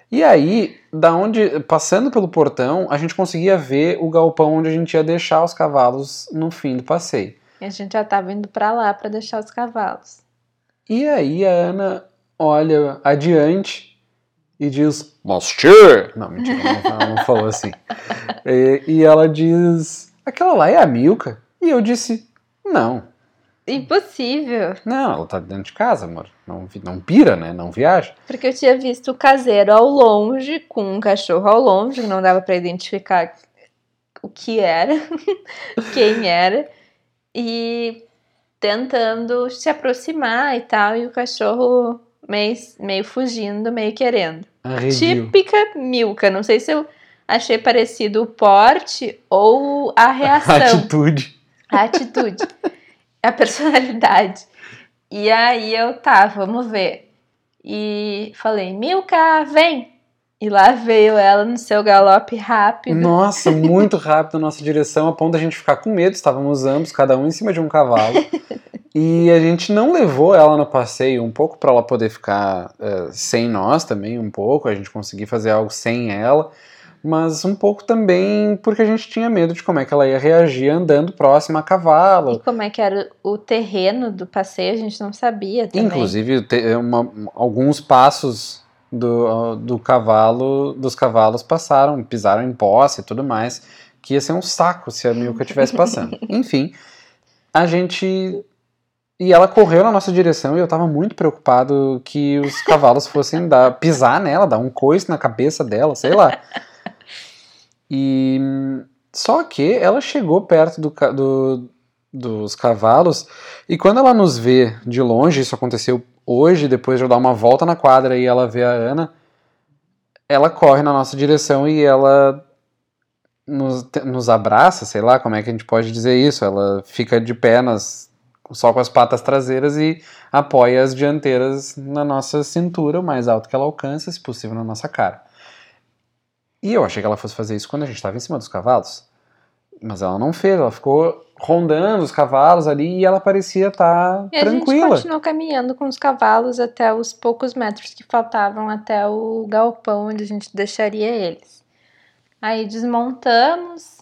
E aí, da onde, passando pelo portão, a gente conseguia ver o galpão onde a gente ia deixar os cavalos no fim do passeio. E a gente já tava indo pra lá pra deixar os cavalos. E aí a Ana olha adiante e diz: Monsieur! Não, mentira, ela não falou assim. E, e ela diz: aquela lá é a Milka? E eu disse: não. Impossível. Não, ela tá dentro de casa, amor. Não, não pira, né? Não viaja. Porque eu tinha visto o caseiro ao longe, com um cachorro ao longe, que não dava pra identificar o que era, *laughs* quem era, e tentando se aproximar e tal, e o cachorro meio, meio fugindo, meio querendo. Arredio. Típica Milka. Não sei se eu achei parecido o porte ou a *laughs* reação. Atitude. A atitude. a personalidade. E aí eu, tá, vamos ver. E falei, Milka, vem! E lá veio ela no seu galope rápido. Nossa, muito rápido na nossa direção, a ponto da gente ficar com medo. Estávamos ambos, cada um em cima de um cavalo. e a gente não levou ela no passeio, um pouco para ela poder ficar eh, sem nós também, um pouco, a gente conseguir fazer algo sem ela. Mas um pouco também porque a gente tinha medo de como é que ela ia reagir andando próxima a E cavalo. como é que era o terreno do passeio, a gente não sabia também. Inclusive, te- uma- alguns passos do, do cavalo, dos cavalos passaram, pisaram em poça e tudo mais, que ia ser um saco se a Milka estivesse passando. *laughs* Enfim, a gente. E ela correu na nossa direção e eu tava muito preocupado que os cavalos fossem dar, pisar nela, dar um coice na cabeça dela, sei lá. E só que ela chegou perto do, do- dos cavalos e quando ela nos vê de longe, isso aconteceu hoje, depois de eu dar uma volta na quadra e ela vê a Ana, ela corre na nossa direção e ela nos, nos abraça, sei lá como é que a gente pode dizer isso. Ela fica de pé só com as patas traseiras e apoia as dianteiras na nossa cintura, o mais alto que ela alcança, se possível na nossa cara. E eu achei que ela fosse fazer isso quando a gente estava em cima dos cavalos. Mas ela não fez, ela ficou rondando os cavalos ali e ela parecia estar tá tranquila. A gente continuou caminhando com os cavalos até os poucos metros que faltavam até o galpão onde a gente deixaria eles. Aí desmontamos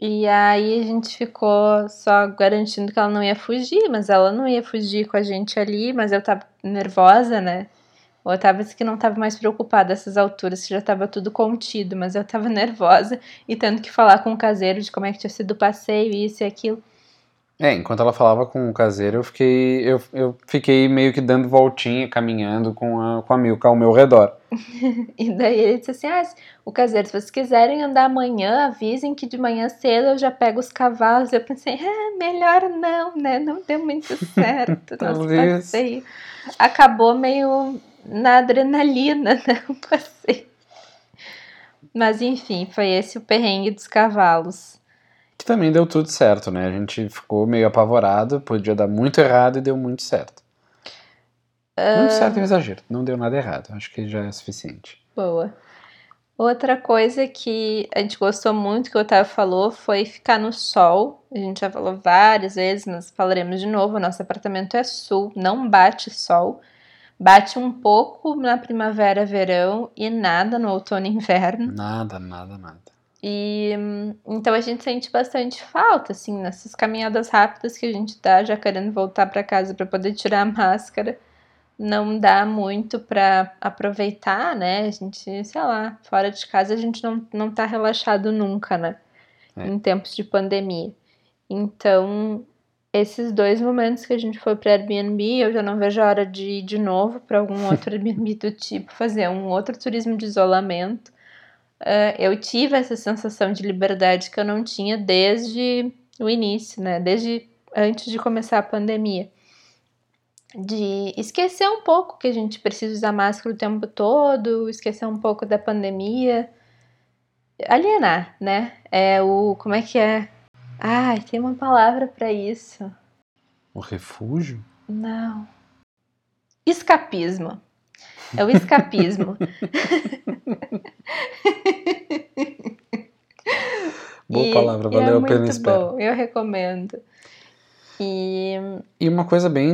e aí a gente ficou só garantindo que ela não ia fugir, mas ela não ia fugir com a gente ali, mas eu tava nervosa, né? O Otávio disse que não estava mais preocupada essas alturas, que já estava tudo contido, mas eu estava *laughs* nervosa e tendo que falar com o caseiro de como é que tinha sido o passeio, isso e aquilo. É, enquanto ela falava com o caseiro, eu fiquei, eu, eu fiquei meio que dando voltinha, caminhando com a, com a Milka ao meu redor. *laughs* e daí ele disse assim: ah, o caseiro, se vocês quiserem andar amanhã, avisem que de manhã cedo eu já pego os cavalos. Eu pensei, é, melhor não, né? Não deu muito *laughs* certo. Nosso passeio acabou meio na adrenalina, *laughs* né? O passeio. Mas enfim, foi esse o perrengue dos cavalos. Que também deu tudo certo, né? A gente ficou meio apavorado, podia dar muito errado e deu muito certo. Uh... Muito certo é um exagero, não deu nada errado, acho que já é suficiente. Boa. Outra coisa que a gente gostou muito que o Otávio falou foi ficar no sol. A gente já falou várias vezes, mas falaremos de novo. O nosso apartamento é sul, não bate sol. Bate um pouco na primavera, verão e nada no outono e inverno. Nada, nada, nada. E então a gente sente bastante falta, assim, nessas caminhadas rápidas que a gente dá, já querendo voltar para casa para poder tirar a máscara. Não dá muito para aproveitar, né? A gente, sei lá, fora de casa a gente não, não tá relaxado nunca, né? É. Em tempos de pandemia. Então, esses dois momentos que a gente foi para Airbnb, eu já não vejo a hora de ir de novo para algum outro *laughs* Airbnb do tipo, fazer um outro turismo de isolamento. Uh, eu tive essa sensação de liberdade que eu não tinha desde o início, né? Desde antes de começar a pandemia. De esquecer um pouco que a gente precisa usar máscara o tempo todo, esquecer um pouco da pandemia. Alienar, né? É o. Como é que é? Ai, tem uma palavra para isso. O refúgio? Não. Escapismo. É o escapismo. *laughs* Boa e, palavra, valeu é a pena espera. Bom, eu recomendo. E... e uma coisa bem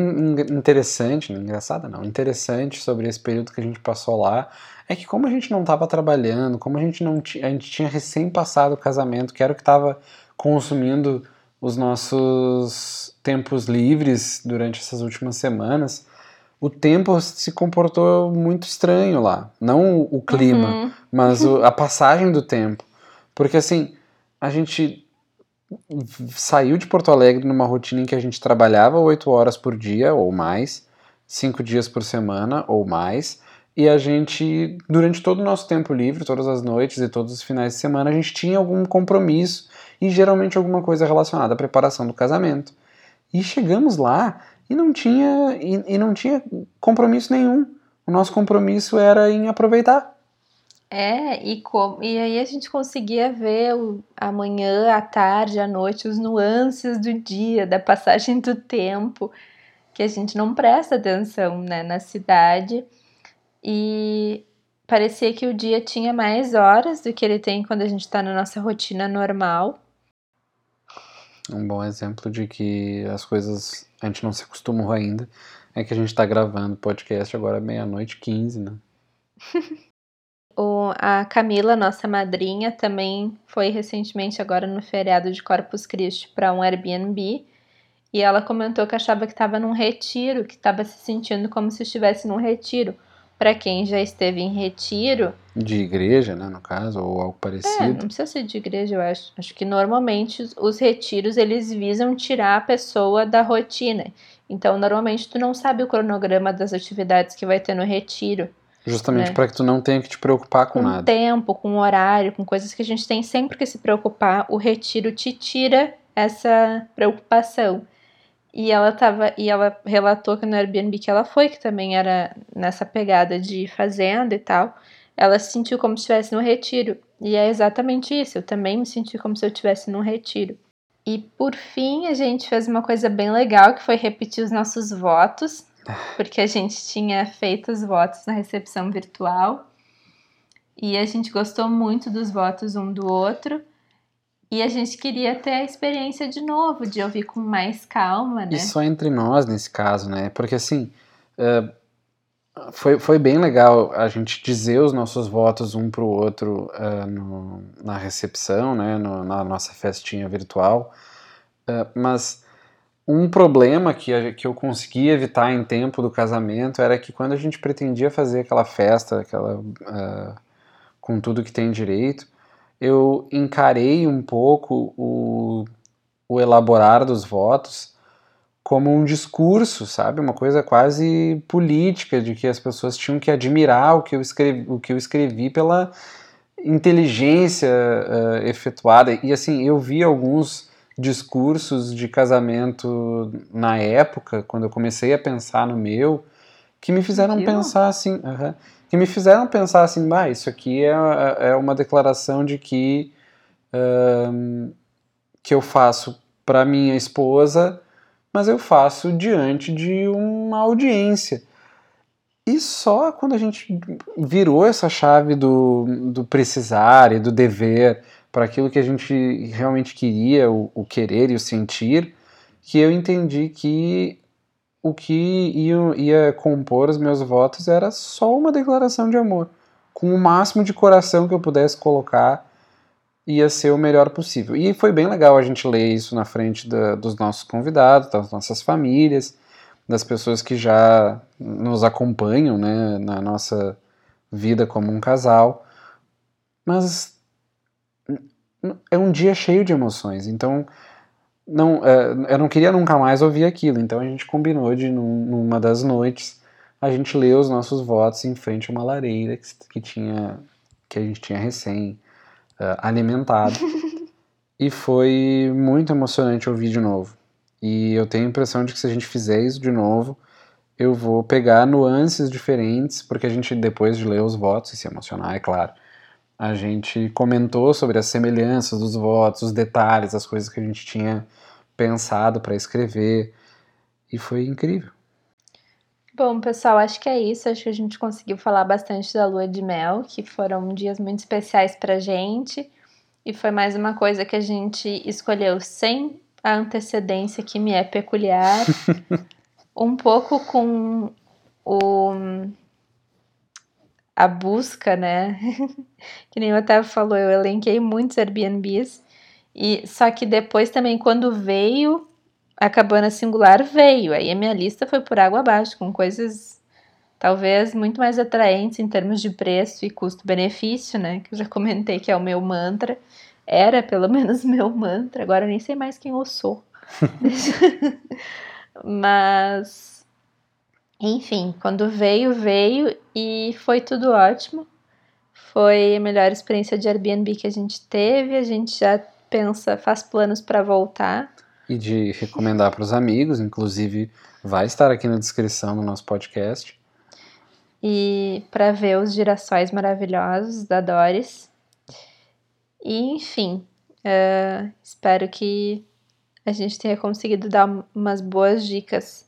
interessante, engraçada não, interessante sobre esse período que a gente passou lá é que como a gente não estava trabalhando, como a gente não a gente tinha recém passado o casamento, que era o que estava consumindo os nossos tempos livres durante essas últimas semanas, o tempo se comportou muito estranho lá. Não o clima, uhum. mas o, a passagem do tempo. Porque assim, a gente saiu de Porto Alegre numa rotina em que a gente trabalhava oito horas por dia ou mais, cinco dias por semana ou mais, e a gente, durante todo o nosso tempo livre, todas as noites e todos os finais de semana, a gente tinha algum compromisso e geralmente alguma coisa relacionada à preparação do casamento. E chegamos lá e não tinha, e, e não tinha compromisso nenhum. O nosso compromisso era em aproveitar. É, e, com, e aí a gente conseguia ver o, a manhã, a tarde, a noite, os nuances do dia, da passagem do tempo, que a gente não presta atenção né, na cidade. E parecia que o dia tinha mais horas do que ele tem quando a gente está na nossa rotina normal. Um bom exemplo de que as coisas a gente não se acostumou ainda é que a gente está gravando podcast agora meia-noite 15, né? *laughs* o, a Camila, nossa madrinha, também foi recentemente agora no feriado de Corpus Christi para um Airbnb e ela comentou que achava que estava num retiro, que estava se sentindo como se estivesse num retiro para quem já esteve em retiro. De igreja, né, no caso, ou algo parecido. É, não precisa ser de igreja, eu acho. Acho que normalmente os retiros eles visam tirar a pessoa da rotina. Então, normalmente tu não sabe o cronograma das atividades que vai ter no retiro. Justamente né? para que tu não tenha que te preocupar com, com nada. Com tempo, com horário, com coisas que a gente tem sempre que se preocupar. O retiro te tira essa preocupação. E ela tava, e ela relatou que no Airbnb que ela foi, que também era nessa pegada de fazenda e tal, ela se sentiu como se estivesse no retiro. E é exatamente isso, eu também me senti como se eu estivesse num retiro. E por fim, a gente fez uma coisa bem legal, que foi repetir os nossos votos, porque a gente tinha feito os votos na recepção virtual. E a gente gostou muito dos votos um do outro. E a gente queria ter a experiência de novo, de ouvir com mais calma, né? E só entre nós nesse caso, né? Porque assim, uh, foi, foi bem legal a gente dizer os nossos votos um pro outro uh, no, na recepção, né? No, na nossa festinha virtual. Uh, mas um problema que, a, que eu consegui evitar em tempo do casamento era que quando a gente pretendia fazer aquela festa, aquela com tudo que tem direito, eu encarei um pouco o, o elaborar dos votos como um discurso, sabe? Uma coisa quase política, de que as pessoas tinham que admirar o que eu escrevi, o que eu escrevi pela inteligência uh, efetuada. E assim, eu vi alguns discursos de casamento na época, quando eu comecei a pensar no meu, que me fizeram pensar assim. Uh -huh, que me fizeram pensar assim, bah, isso aqui é, é uma declaração de que um, que eu faço para minha esposa, mas eu faço diante de uma audiência. E só quando a gente virou essa chave do, do precisar e do dever para aquilo que a gente realmente queria, o, o querer e o sentir, que eu entendi que o que ia, ia compor os meus votos era só uma declaração de amor. Com o máximo de coração que eu pudesse colocar, ia ser o melhor possível. E foi bem legal a gente ler isso na frente da, dos nossos convidados, das nossas famílias, das pessoas que já nos acompanham né, na nossa vida como um casal. Mas é um dia cheio de emoções, então não, é, eu não queria nunca mais ouvir aquilo, então a gente combinou de, numa das noites, a gente ler os nossos votos em frente a uma lareira que, que tinha, que a gente tinha recém uh, alimentado. *laughs* e foi muito emocionante ouvir de novo. E eu tenho a impressão de que se a gente fizer isso de novo, eu vou pegar nuances diferentes, porque a gente, depois de ler os votos e se emocionar, é claro, a gente comentou sobre as semelhanças dos votos, os detalhes, as coisas que a gente tinha pensado para escrever, e foi incrível. Bom, pessoal, acho que é isso. Acho que a gente conseguiu falar bastante da lua de mel, que foram dias muito especiais para gente. E foi mais uma coisa que a gente escolheu sem a antecedência que me é peculiar. *laughs* um pouco com o a busca, né? *laughs* que nem o Otávio falou, eu elenquei muitos Airbnbs. E só que depois também, quando veio a cabana singular, veio. Aí a minha lista foi por água abaixo, com coisas talvez muito mais atraentes em termos de preço e custo-benefício, né? Que eu já comentei que é o meu mantra. Era pelo *laughs* menos meu mantra, agora eu nem sei mais quem eu sou. *laughs* Mas enfim, quando veio, veio e foi tudo ótimo. Foi a melhor experiência de Airbnb que a gente teve. A gente já pensa, faz planos para voltar. E de recomendar para os amigos, inclusive vai estar aqui na descrição do nosso podcast. E para ver os girassóis maravilhosos da Doris. E enfim, uh, espero que a gente tenha conseguido dar umas boas dicas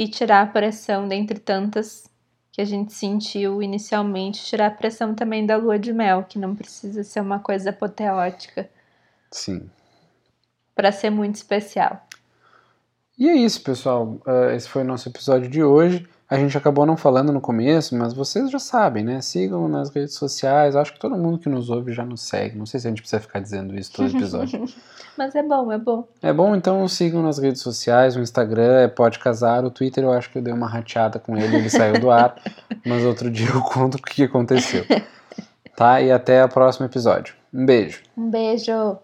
e tirar a pressão dentre tantas que a gente sentiu inicialmente, tirar a pressão também da lua de mel, que não precisa ser uma coisa apoteótica. Sim. Para ser muito especial. E é isso, pessoal. Uh, esse foi o nosso episódio de hoje. A gente acabou não falando no começo, mas vocês já sabem, né? Sigam nas redes sociais. Acho que todo mundo que nos ouve já nos segue. Não sei se a gente precisa ficar dizendo isso todo episódio. *laughs* mas é bom, é bom. É bom, então sigam nas redes sociais. O Instagram é Pode Casar. O Twitter eu acho que eu dei uma rateada com ele, ele saiu do ar. *laughs* Mas outro dia eu conto o que aconteceu. Tá? E até o próximo episódio. Um beijo. Um beijo.